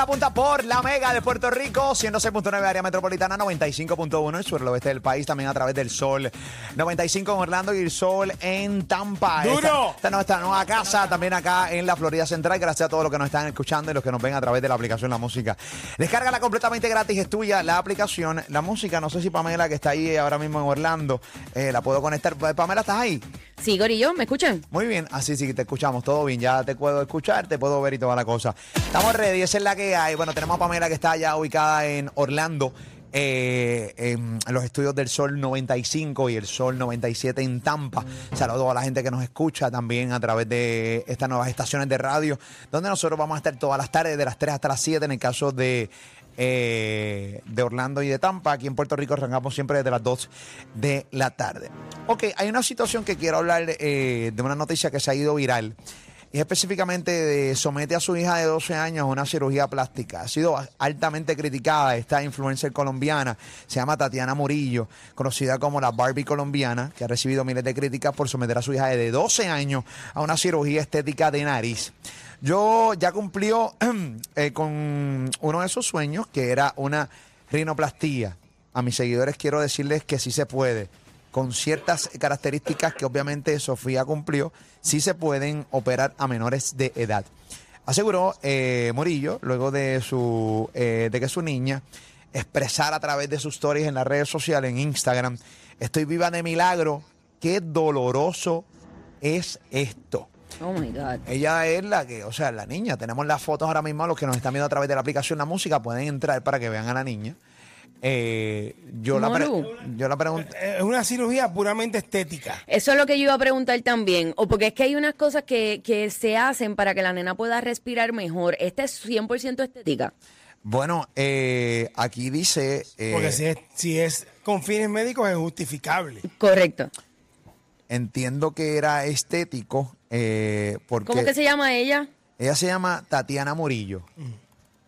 La Punta por la Mega de Puerto Rico, 106.9 área metropolitana, 95.1 el sur oeste del país, también a través del Sol, 95 en Orlando y el Sol en Tampa. ¡Duro! Esta, esta es nuestra nueva casa, también acá en la Florida Central. Gracias a todos los que nos están escuchando y los que nos ven a través de la aplicación La Música. Descárgala completamente gratis, es tuya la aplicación La Música. No sé si Pamela, que está ahí ahora mismo en Orlando, eh, la puedo conectar. Pamela, ¿estás ahí? Sí, Gorillo, ¿me escuchan? Muy bien, así sí que te escuchamos, todo bien, ya te puedo escuchar, te puedo ver y toda la cosa. Estamos ready, esa es la que hay. Bueno, tenemos a Pamela que está ya ubicada en Orlando, eh, en los estudios del Sol 95 y el Sol 97 en Tampa. Saludos a la gente que nos escucha también a través de estas nuevas estaciones de radio, donde nosotros vamos a estar todas las tardes, de las 3 hasta las 7, en el caso de eh, de Orlando y de Tampa. Aquí en Puerto Rico arrancamos siempre desde las 2 de la tarde. Ok, hay una situación que quiero hablar eh, de una noticia que se ha ido viral. Y específicamente de somete a su hija de 12 años a una cirugía plástica. Ha sido altamente criticada esta influencer colombiana. Se llama Tatiana Murillo, conocida como la Barbie colombiana, que ha recibido miles de críticas por someter a su hija de 12 años a una cirugía estética de nariz. Yo ya cumplió eh, con uno de sus sueños, que era una rinoplastía. A mis seguidores quiero decirles que sí se puede. Con ciertas características que obviamente Sofía cumplió, sí se pueden operar a menores de edad. Aseguró eh, Murillo, luego de, su, eh, de que su niña expresara a través de sus stories en las redes sociales, en Instagram, estoy viva de milagro, qué doloroso es esto. Oh my God. Ella es la que, o sea, la niña. Tenemos las fotos ahora mismo, los que nos están viendo a través de la aplicación La Música pueden entrar para que vean a la niña. Eh, yo, la pre- yo la pregunté. Es una cirugía puramente estética. Eso es lo que yo iba a preguntar también. O porque es que hay unas cosas que, que se hacen para que la nena pueda respirar mejor. Esta es 100% estética. Bueno, eh, aquí dice. eh, Porque si es, si es con fines médicos es justificable. Correcto. Entiendo que era estético. eh, porque ¿Cómo que se llama ella? ella se llama Tatiana Murillo.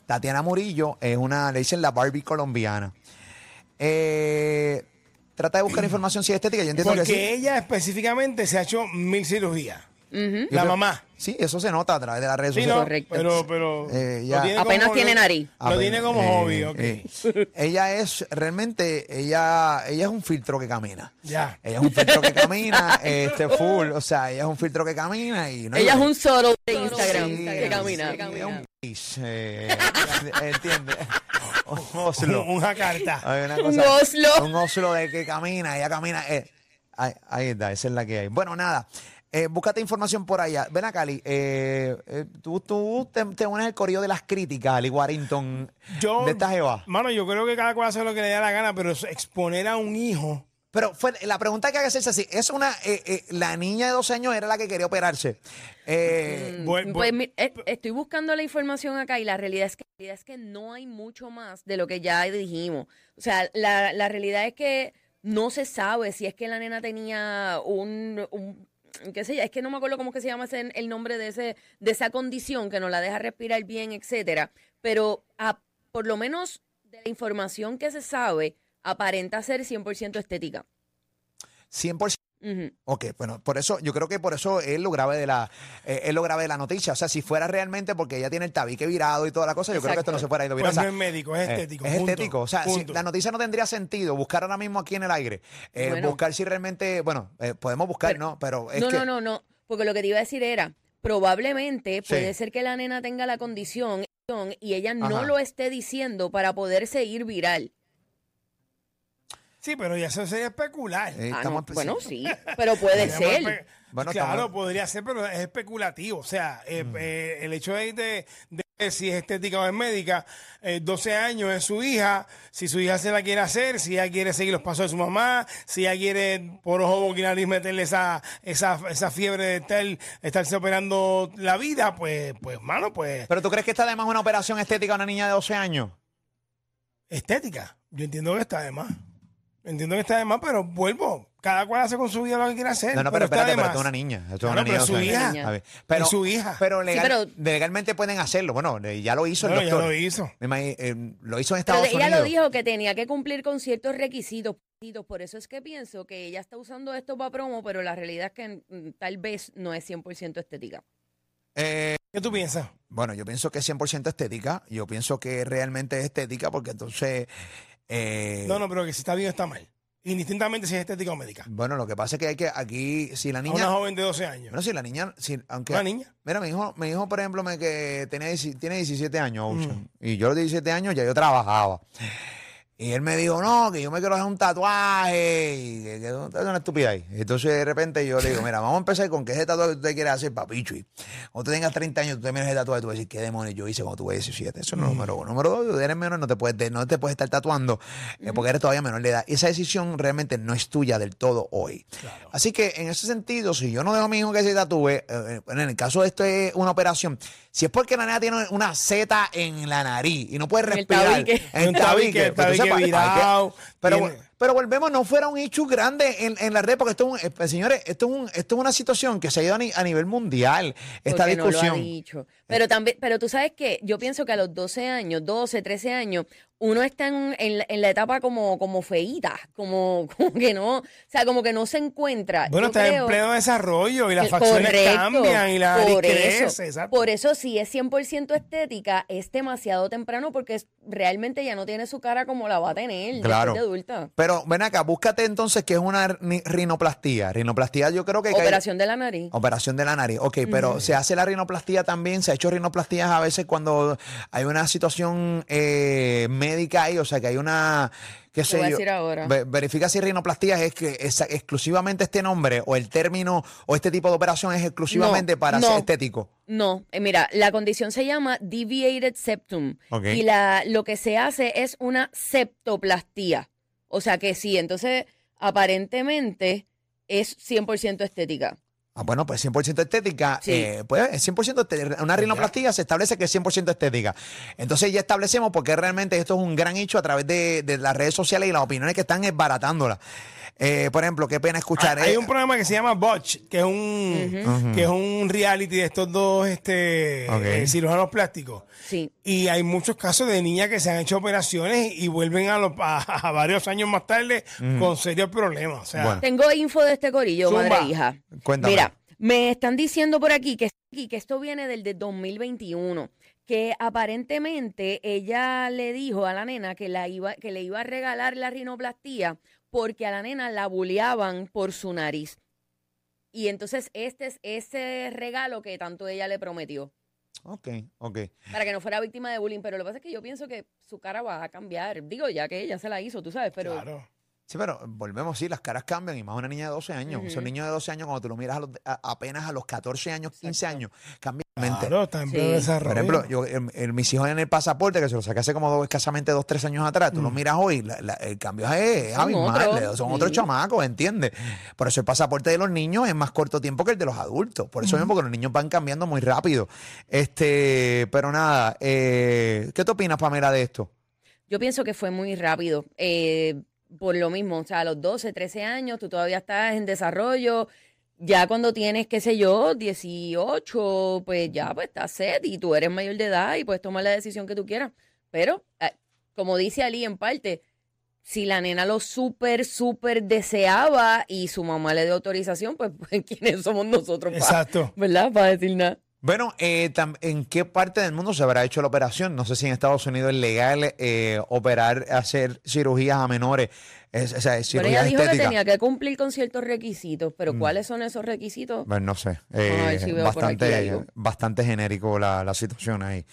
Tatiana Murillo es una, le dicen la Barbie colombiana. Eh, trata de buscar información si es estética. Yo entiendo Porque que sí. ella específicamente se ha hecho mil cirugías. La mamá. Sí, eso se nota a través de las redes Sí, sociales. no, Correcto. pero, pero Eh, lo ya. tiene Apenas como- tiene nariz. Lo Apenas, tiene como eh, hobby, ok. eh. Ella es realmente, ella, ella es un filtro que camina. Ya. Ella es un filtro que camina, este full, o sea, ella es un filtro que camina y no ella es un solo de Instagram Sí, que camina. sí, es un eh, ¿entiendes? Un Oslo. Un- Un Oslo. Un Oslo de que camina, ella camina. eh, ahí, ahí está, esa es la que hay. Bueno, nada. Eh, búscate información por allá. Ven acá, Cali. Eh, eh, tú tú te, te unes al corrido de las críticas, Ali Warrington, Yo, de esta jeva. Mano, yo creo que cada cual hace lo que le da la gana, pero exponer a un hijo. Pero fue, la pregunta que hay que hacerse así, es una, eh, eh, la niña de 12 años era la que quería operarse. Eh, bu- bu- Pues mi- eh, estoy buscando la información acá y la realidad es que, la realidad es que no hay mucho más de lo que ya dijimos. O sea, la, la realidad es que no se sabe si es que la nena tenía un, un qué sé yo, es que no me acuerdo cómo que se llama ese, el nombre de ese de esa condición que no la deja respirar bien, etcétera, pero a- por lo menos de la información que se sabe aparenta ser 100% estética. 100%. Ujú. Ok, bueno, por eso, yo creo que por eso es lo grave de la, eh, es lo grave de la noticia. O sea, si fuera realmente porque ella tiene el tabique virado y toda la cosa, yo creo que esto no se fuera ido viral. Pues no es médico, es eh, estético. es punto, estético. O sea, si la noticia no tendría sentido buscar ahora mismo aquí en el aire. eh, Bueno. buscar si realmente, bueno, eh, podemos buscar, Pero- ¿no? Pero es no, que. no, no, no. Porque lo que te iba a decir era, probablemente Sí. puede ser que la nena tenga la condición y ella no Ajá. lo esté diciendo para poderse ir viral. Sí, pero ya eso sería especular. Eh, Ah, estamos bueno, sí, pero puede Podríamos ser. espe- Bueno, claro, estamos- podría ser, pero es especulativo. O sea, eh, Mm. eh, el hecho de, de- de si es estética o es médica, eh, 12 años es su hija, si su hija se la quiere hacer, si ella quiere seguir los pasos de su mamá, si ella quiere por ojo, boca y nariz meterle esa, esa, esa fiebre de estar, estarse operando la vida, pues, pues, mano, pues, Pero tú crees que está además una operación estética a una niña de 12 años? estética. Yo entiendo que está de más. Entiendo que está de más, pero vuelvo. Cada cual hace con su vida lo que quiere hacer. No, no, pero, está espérate, pero esto es una niña. Esto es Claro, una niña. pero su 12 años. hija. A ver, Pero, Es su hija. Pero, legal- pero- legalmente pueden hacerlo. Bueno, eh, ya lo hizo el Bueno, ya doctor. lo hizo. Me eh, lo hizo en Pero Estados ella Unidos. lo dijo que tenía que cumplir con ciertos requisitos. Por eso es que pienso que ella está usando esto para promo, pero la realidad es que mm, tal vez no es 100% estética. Eh, ¿Qué tú piensas? Bueno, yo pienso que es 100% estética. Yo pienso que realmente es estética porque entonces... eh, No, no, pero que si está bien o está mal. Indistintamente si es estética o médica. Bueno, lo que pasa es que hay que aquí, si la A niña... una joven de 12 años. Bueno, si la niña, si, aunque... Una niña. Mira, mi hijo, mi hijo, por ejemplo, me que tenía, tiene 17 años, Mm. Y yo a los 17 años ya yo trabajaba. Y él me dijo, no, que yo me quiero hacer un tatuaje, y que, que es una estupidez. Entonces, de repente, yo le digo, mira, vamos a empezar con que ese tatuaje que usted quiere hacer, papicho. Y cuando tú tengas 30 años, tú te miras ese tatuaje, tú vas a decir, ¿qué demonios yo hice cuando tuve 17? Eso no es número uno. Número dos, eres menor, no te puedes, no te puedes estar tatuando, eh, porque eres todavía menor de edad. Y esa decisión realmente no es tuya del todo hoy. Así que, en ese sentido, si yo no dejo a mi hijo que se tatúe, eh, en el caso de esto es una operación, si es porque la nena tiene una Z en la nariz y no puede En el respirar, tabique. en tabique, el pues tú tabique virado, pero, tiene- pero volvemos, no fuera un issue grande en, en la red, porque esto es un, eh, señores, esto es, un, esto es una situación que se ha ido a, ni- a nivel mundial, esta porque no lo ha discusión. dicho. Pero también, pero tú sabes que yo pienso que a los 12 años, 12, 13 años, uno está en, en la- en la etapa como, como feíta, como, como que no, o sea, como que no se encuentra. Bueno, Yo está en pleno desarrollo y las facciones correcto, cambian y la por crece. eso. Por eso, si es 100% estética, es demasiado temprano porque realmente ya no tiene su cara como la va a tener Claro. de adulta. Pero ven acá, búscate entonces que es una ri- rinoplastía. Rinoplastía yo creo que... que hay- Operación de la nariz. Operación de la nariz. Ok, pero se hace la rinoplastía también, se ha hecho rinoplastías a veces cuando hay una situación eh, médica ahí, o sea que hay una, qué sé voy a yo. decir ahora. Ve- verifica si rinoplastías es que es exclusivamente este nombre o el término o este tipo de operación es exclusivamente No, para no. ser estético. No, eh, mira, la condición se llama deviated septum Ok. y la, lo que se hace es una septoplastía. O sea que sí, entonces aparentemente es 100% estética. Ah, bueno, pues 100% estética, Sí. eh, pues es 100% estética. Una rinoplastía se establece que es 100% estética. Entonces ya establecemos porque realmente esto es un gran hecho a través de, de las redes sociales y las opiniones que están esbaratándola. Eh, por ejemplo, qué pena escuchar. Hay eh, un programa que se llama Botch, que es un, que es un reality de estos dos este, Ok. eh, cirujanos plásticos. Sí. Y hay muchos casos de niñas que se han hecho operaciones y vuelven a, los- a, a varios años más tarde con serios problemas. O sea, Bueno. Tengo info de este corillo, Zumba. madre e hija. Cuéntame. Mira, me están diciendo por aquí que, que esto viene del de 2021, que aparentemente ella le dijo a la nena que, la iba, que le iba a regalar la rinoplastía porque a la nena la buleaban por su nariz. Y entonces este es ese regalo que tanto ella le prometió Ok, ok. para que no fuera víctima de bullying. Pero lo que pasa es que yo pienso que su cara va a cambiar. Digo, ya que ella se la hizo, tú sabes, pero... claro. Sí, pero volvemos, sí, las caras cambian y más una niña de 12 años. Ujú. Son niños de 12 años, cuando tú lo miras a los- a- apenas a los 14 años, 15 años, cambia la mente. Claro, Sí. desarrollo. Por ejemplo, yo, el- el- mis hijos en el pasaporte, que se lo saqué hace como dos, escasamente dos, tres años atrás, tú lo miras hoy, la- la- el cambio es, es Son abismal, otros, son sí. otros chamacos, ¿entiendes? Por eso el pasaporte de los niños es más corto tiempo que el de los adultos. Por eso mismo, porque los niños van cambiando muy rápido. Este, pero nada, eh, ¿qué te opinas, Pamela, de esto? Yo pienso que fue muy rápido. eh, por lo mismo, o sea, a los 12, 13 años, tú todavía estás en desarrollo. Ya cuando tienes, qué sé yo, 18, pues ya pues estás set y tú eres mayor de edad y puedes tomar la decisión que tú quieras. Pero, eh, como dice Ali en parte, si la nena lo súper, súper deseaba y su mamá le dio autorización, pues, pues ¿quiénes somos nosotros? para- Exacto. ¿Verdad? Para decir nada. Bueno, eh, ¿en qué parte del mundo se habrá hecho la operación? No sé si en Estados Unidos es legal eh, operar, hacer cirugías a menores, es, o sea, Pero ella dijo que tenía que cumplir con ciertos requisitos, pero ¿cuáles son esos requisitos? Bueno, no sé. Eh, si bastante, bastante genérico la, la situación ahí.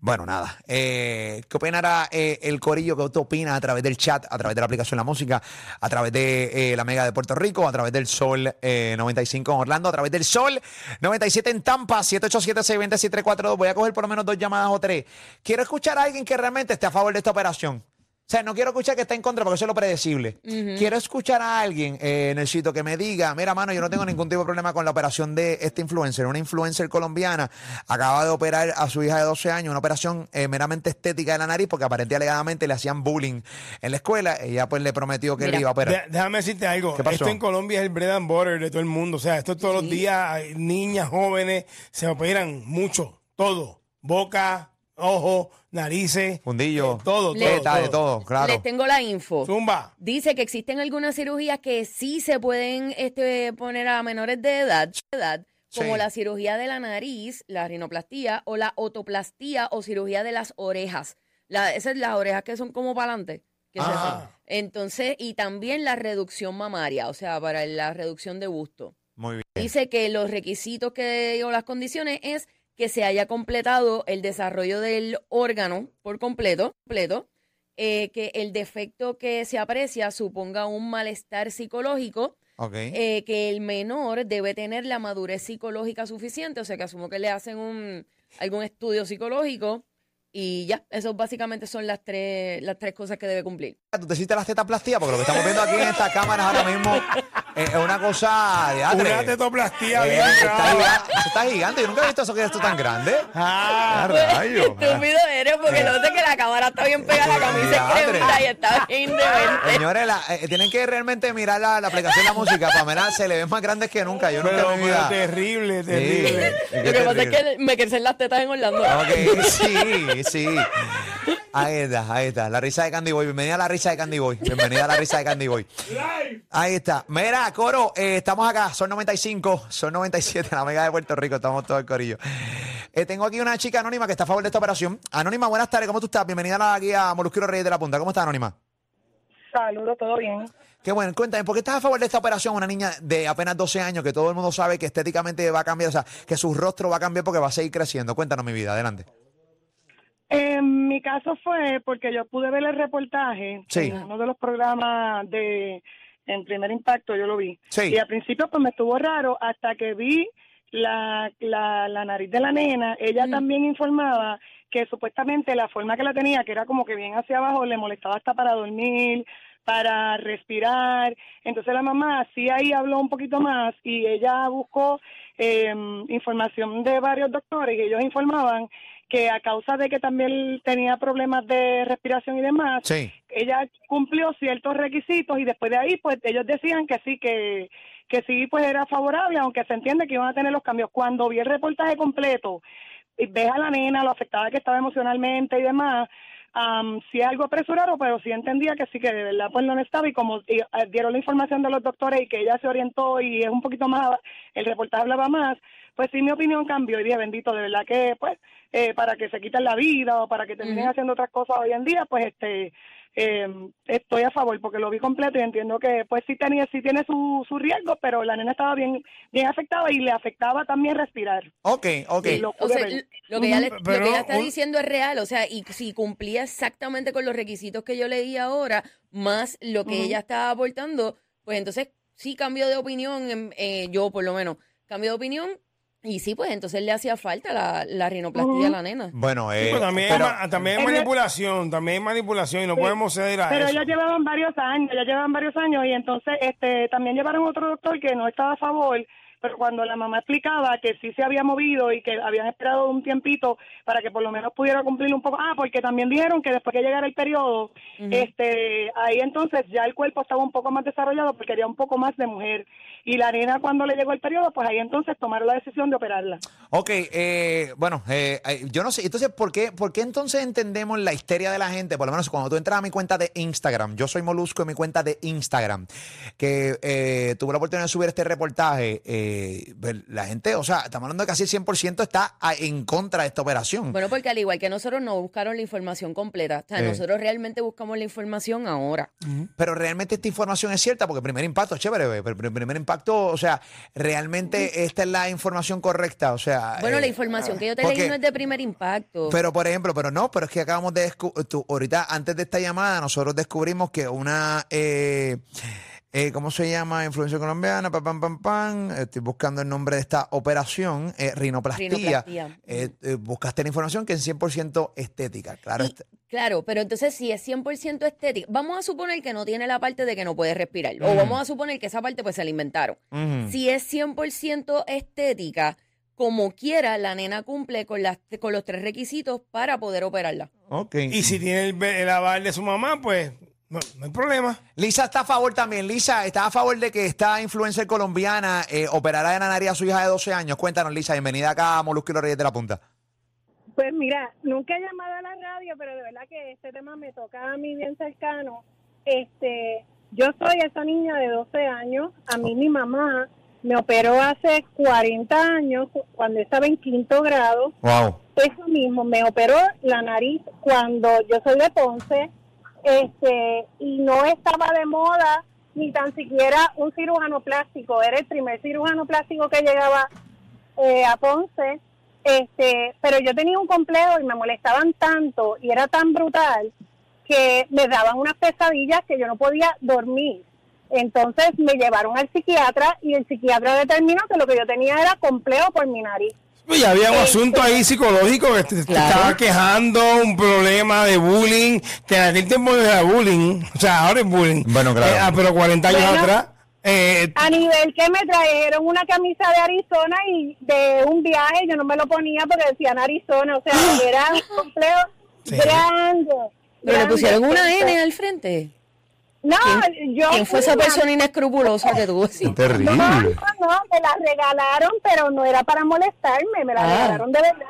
Bueno, nada. Eh, ¿Qué opinará eh, el corillo? ¿Qué te opina a través del chat, a través de la aplicación La Música, a través de la Mega de Puerto Rico, a través del Sol eh, 95 en Orlando, a través del Sol 97 en Tampa, 787-620-6342? Voy a coger por lo menos dos llamadas o tres. Quiero escuchar a alguien que realmente esté a favor de esta operación. O sea, no quiero escuchar que está en contra porque eso es lo predecible. Quiero escuchar a alguien, eh, Necesito, que me diga, mira, mano, yo no tengo ningún tipo de problema con la operación de este influencer. Una influencer colombiana acaba de operar a su hija de 12 años, una operación eh, meramente estética de la nariz porque aparentemente alegadamente le hacían bullying en la escuela. Ella pues le prometió que Mira, le iba a operar. De- déjame decirte algo. ¿Qué pasó? Esto en Colombia es el bread and butter de todo el mundo. O sea, esto todos los días, niñas, jóvenes, se operan mucho. Todo. Boca, ojos, narices. Fundillo, eh, todo, Le- todo, todo. todo, claro. Les tengo la info. Zumba. Dice que existen algunas cirugías que sí se pueden este, poner a menores de edad, edad como Sí. la cirugía de la nariz, la rinoplastía o la otoplastía o cirugía de las orejas. La, esas las orejas que son como para adelante. Ah. Entonces, y también la reducción mamaria, o sea, para la reducción de busto. Muy bien. Dice que los requisitos que o las condiciones es que se haya completado el desarrollo del órgano por completo, completo eh, que el defecto que se aprecia suponga un malestar psicológico, eh, que el menor debe tener la madurez psicológica suficiente, o sea que asumo que le hacen un algún estudio psicológico y ya, esos básicamente son las tres las tres cosas que debe cumplir. ¿Tú te hiciste las tetas plastías? Porque lo que estamos viendo aquí en estas cámaras ahora mismo es una cosa de atre. Una tetoplastía Eh, bien está, eso gigante. Yo nunca he visto eso que esto tan grande. Ah, Ah, rayos. Estúpido eres porque lo sé que la cámara está bien pegada, la camisa cremita y está bien demente. Señores, la- eh, tienen que realmente mirar la, la aplicación de la música. Pamela se le ven más grandes que nunca. Yo nunca pero, pero terrible, Sí, terrible. Lo que pasa es que me crecen las tetas en Orlando. Ok, sí, sí. Ahí está, ahí está. La risa de Candy Boy. Bienvenida a la risa de Candy Boy. Bienvenida a la risa de Candy Boy. Ahí está. Mira, Coro, eh, estamos acá. Son 95, son 97, la mega de Puerto Rico. Estamos todo el corillo. Eh, tengo aquí una chica anónima que está a favor de esta operación. Anónima, buenas tardes. ¿Cómo tú estás? Bienvenida aquí a Molusquero Reyes de la Punta. ¿Cómo estás, Anónima? Saludos, todo bien. Qué bueno. Cuéntame, ¿por qué estás a favor de esta operación? Una niña de apenas 12 años que todo el mundo sabe que estéticamente va a cambiar, o sea, que su rostro va a cambiar porque va a seguir creciendo. Cuéntanos mi vida. Adelante. En mi caso fue porque yo pude ver el reportaje Sí. en uno de los programas de En Primer Impacto, yo lo vi. Sí. Y al principio pues me estuvo raro hasta que vi la, la, la nariz de la nena. Ella también informaba que supuestamente la forma que la tenía, que era como que bien hacia abajo, le molestaba hasta para dormir, para respirar. Entonces la mamá sí ahí habló un poquito más y ella buscó eh, información de varios doctores y ellos informaban que a causa de que también tenía problemas de respiración y demás, Sí. ella cumplió ciertos requisitos y después de ahí pues ellos decían que sí que que sí pues era favorable aunque se entiende que iban a tener los cambios cuando vi el reportaje completo ves a la nena lo afectada que estaba emocionalmente y demás am, sí es algo apresurado pero sí entendía que sí que de verdad pues no estaba y como y, eh, dieron la información de los doctores y que ella se orientó y es un poquito más el reportaje hablaba más pues sí mi opinión cambió. Y dije bendito de verdad que pues eh, para que se quiten la vida o para que terminen haciendo otras cosas hoy en día pues este eh, estoy a favor porque lo vi completo y entiendo que pues sí tenía sí tiene su, su riesgo pero la nena estaba bien bien afectada y le afectaba también respirar Ok, ok. Lo O pude sea, ver. lo que, ella, le- lo que ella está un- diciendo es real, o sea, y si cumplía exactamente con los requisitos que yo leí ahora, más lo que ella estaba aportando, pues entonces sí cambió de opinión, eh, yo por lo menos, cambió de opinión, y sí, pues entonces le hacía falta la, la rinoplastía a la nena. Bueno, Sí, eh, pero también, pero- hay, ma- también hay Ella- manipulación, también hay manipulación y no podemos ceder a Pero eso. llevaban varios años, ya llevaban varios años y entonces este también llevaron otro doctor que no estaba a favor, pero cuando la mamá explicaba que sí se había movido y que habían esperado un tiempito para que por lo menos pudiera cumplir un poco, ah, porque también dijeron que después que llegara el periodo, este, ahí entonces ya el cuerpo estaba un poco más desarrollado porque quería un poco más de mujer. Y la nena cuando le llegó el periodo, pues ahí entonces tomaron la decisión de operarla. Ok, eh, bueno, eh, eh, yo no sé, entonces, ¿por qué, ¿por qué entonces entendemos la histeria de la gente? Por lo menos cuando tú entras a mi cuenta de Instagram, yo soy Molusco en mi cuenta de Instagram, que eh, tuve la oportunidad de subir este reportaje, eh, pues, la gente, o sea, estamos hablando de casi el 100% está a- en contra de esta operación. Bueno, porque al igual que nosotros no buscaron la información completa, o sea, Eh. nosotros realmente buscamos la información ahora. Pero realmente esta información es cierta, porque primer impacto, chévere, ve, pero primer impacto, o sea, realmente esta es la información correcta, o sea... Bueno, eh, la información que yo te porque- leí no es de primer impacto. Pero, por ejemplo, pero no, pero es que acabamos de descubrir, ahorita, antes de esta llamada, nosotros descubrimos que una, eh, eh, ¿cómo se llama? Influencia colombiana, pam, pam, pam, pam. Estoy buscando el nombre de esta operación, eh. Eh, eh, buscaste la información que es 100% estética, claro. Y- está- claro, pero entonces si es 100% estética, vamos a suponer que no tiene la parte de que no puede respirar, o vamos a suponer que esa parte pues se la inventaron. Ujú. Si es 100% estética, como quiera, la nena cumple con, las, con los tres requisitos para poder operarla. Ok. Y si tiene el, el aval de su mamá, pues no, no hay problema. Lisa está a favor también. Lisa, ¿está a favor de que esta influencer colombiana eh, operara de la nariz a su hija de 12 años? Cuéntanos, Lisa. Bienvenida acá a Molusco y los Reyes de la Punta. Pues mira, nunca he llamado a la radio, pero de verdad que este tema me toca a mí bien cercano. Este, yo soy esa niña de 12 años, a mí mi mamá me operó hace 40 años cuando estaba en quinto grado. Wow. Eso mismo, me operó la nariz cuando yo soy de Ponce, este, y no estaba de moda ni tan siquiera un cirujano plástico, era el primer cirujano plástico que llegaba eh, a Ponce, este, pero yo tenía un complejo y me molestaban tanto y era tan brutal que me daban unas pesadillas que yo no podía dormir. Entonces me llevaron al psiquiatra y el psiquiatra determinó que lo que yo tenía era complejo por mi nariz. Pues ya había un Este- asunto ahí psicológico que te, te Claro. estaba quejando, un problema de bullying, que en aquel tiempo era bullying, o sea, ahora es bullying. Bueno, claro. Eh, ah, pero 40 años Bueno. atrás. eh, A nivel que me trajeron una camisa de Arizona y de un viaje, yo no me lo ponía porque decían Arizona, o sea, era un complejo Sí. grande. Pero le grande. pusieron una N al frente. No, yo. ¿Quién fue esa una- persona inescrupulosa que tuvo así? Terrible. No, no, no, me la regalaron, pero no era para molestarme, me la Ah. regalaron de verdad.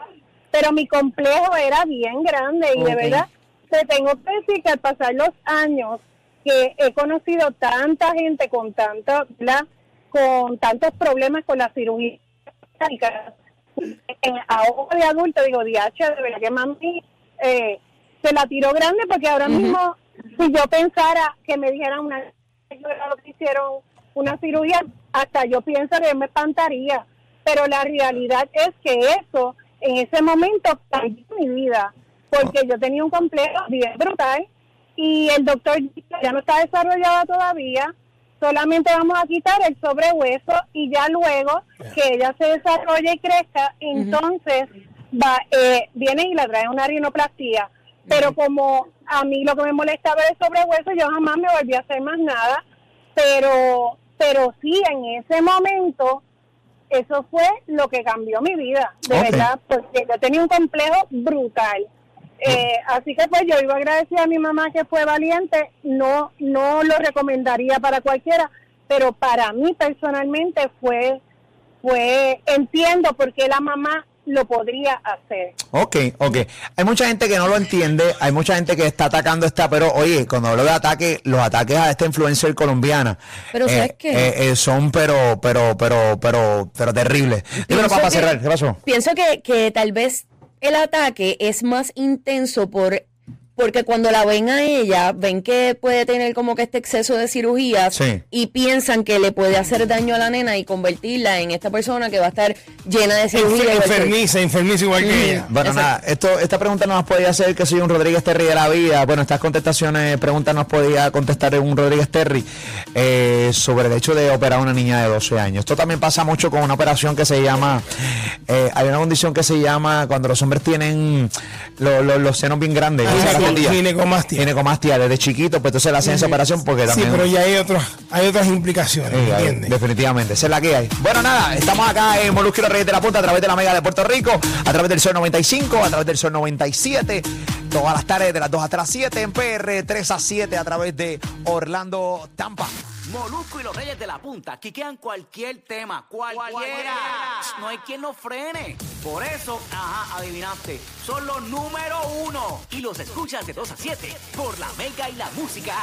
Pero mi complejo era bien grande y de verdad te tengo que decir que al pasar los años que he conocido tanta gente con tanta, ¿verdad? con tantos problemas con la cirugía en, ahora de adulto digo, diache, de verdad que mami eh, se la tiró grande porque ahora mismo si yo pensara que me dijeran una lo que hicieron una cirugía, hasta yo pienso que me espantaría. Pero la realidad es que eso, en ese momento, cambió mi vida. Porque yo tenía un complejo bien brutal y el doctor ya no está desarrollada todavía. Solamente vamos a quitar el sobrehueso y ya luego que ella se desarrolle y crezca, entonces va, eh, viene y la trae una rinoplastia. Pero como a mí lo que me molestaba era el sobrehueso, yo jamás me volví a hacer más nada. Pero, pero sí, en ese momento, eso fue lo que cambió mi vida, de verdad, porque yo tenía un complejo brutal. Eh, así que pues yo iba a agradecer a mi mamá que fue valiente, no, no lo recomendaría para cualquiera, pero para mí personalmente fue, fue, entiendo por qué la mamá lo podría hacer. Ok, ok. Hay mucha gente que no lo entiende, hay mucha gente que está atacando esta, pero oye, cuando hablo de ataque, los ataques a esta influencer colombiana Pero, ¿sabes eh, qué? eh, eh, son pero, pero, pero, pero, pero terribles. Dímelo para cerrar, ¿qué pasó? Pienso que, que tal vez el ataque es más intenso por porque cuando la ven a ella, ven que puede tener como que este exceso de cirugías Sí. y piensan que le puede hacer daño a la nena y convertirla en esta persona que va a estar llena de cirugía. enfermiza, enfermiza igual que ella. Bueno, Exacto. nada, esto, esta pregunta nos podía hacer que soy un Rodríguez Terry de la vida. Bueno, estas contestaciones, preguntas nos podía contestar un Rodríguez Terry eh, sobre el hecho de operar a una niña de 12 años. Esto también pasa mucho con una operación que se llama, eh, hay una condición que se llama cuando los hombres tienen lo- lo- los senos bien grandes. Ah, ginecomastia. ginecomastia. Ginecomastia, desde chiquito, pues entonces le hacen esa operación porque Sí, también... pero ya hay, otros, hay otras implicaciones, Sí, ¿entiendes? definitivamente, esa es la que hay. Bueno, nada, estamos acá en los Reyes de la Punta a través de la Mega de Puerto Rico, a través del Sol 95, a través del Sol 97, todas las tardes de las 2 hasta las 7 en PR, 3 a 7 a través de Orlando, Tampa. Molusco y los Reyes de la Punta quiquean cualquier tema, cualquiera. No hay quien nos frene. Por eso, ajá, adivinaste, son los número uno. Y los escuchas de 2 a 7 por la Mega y la Música.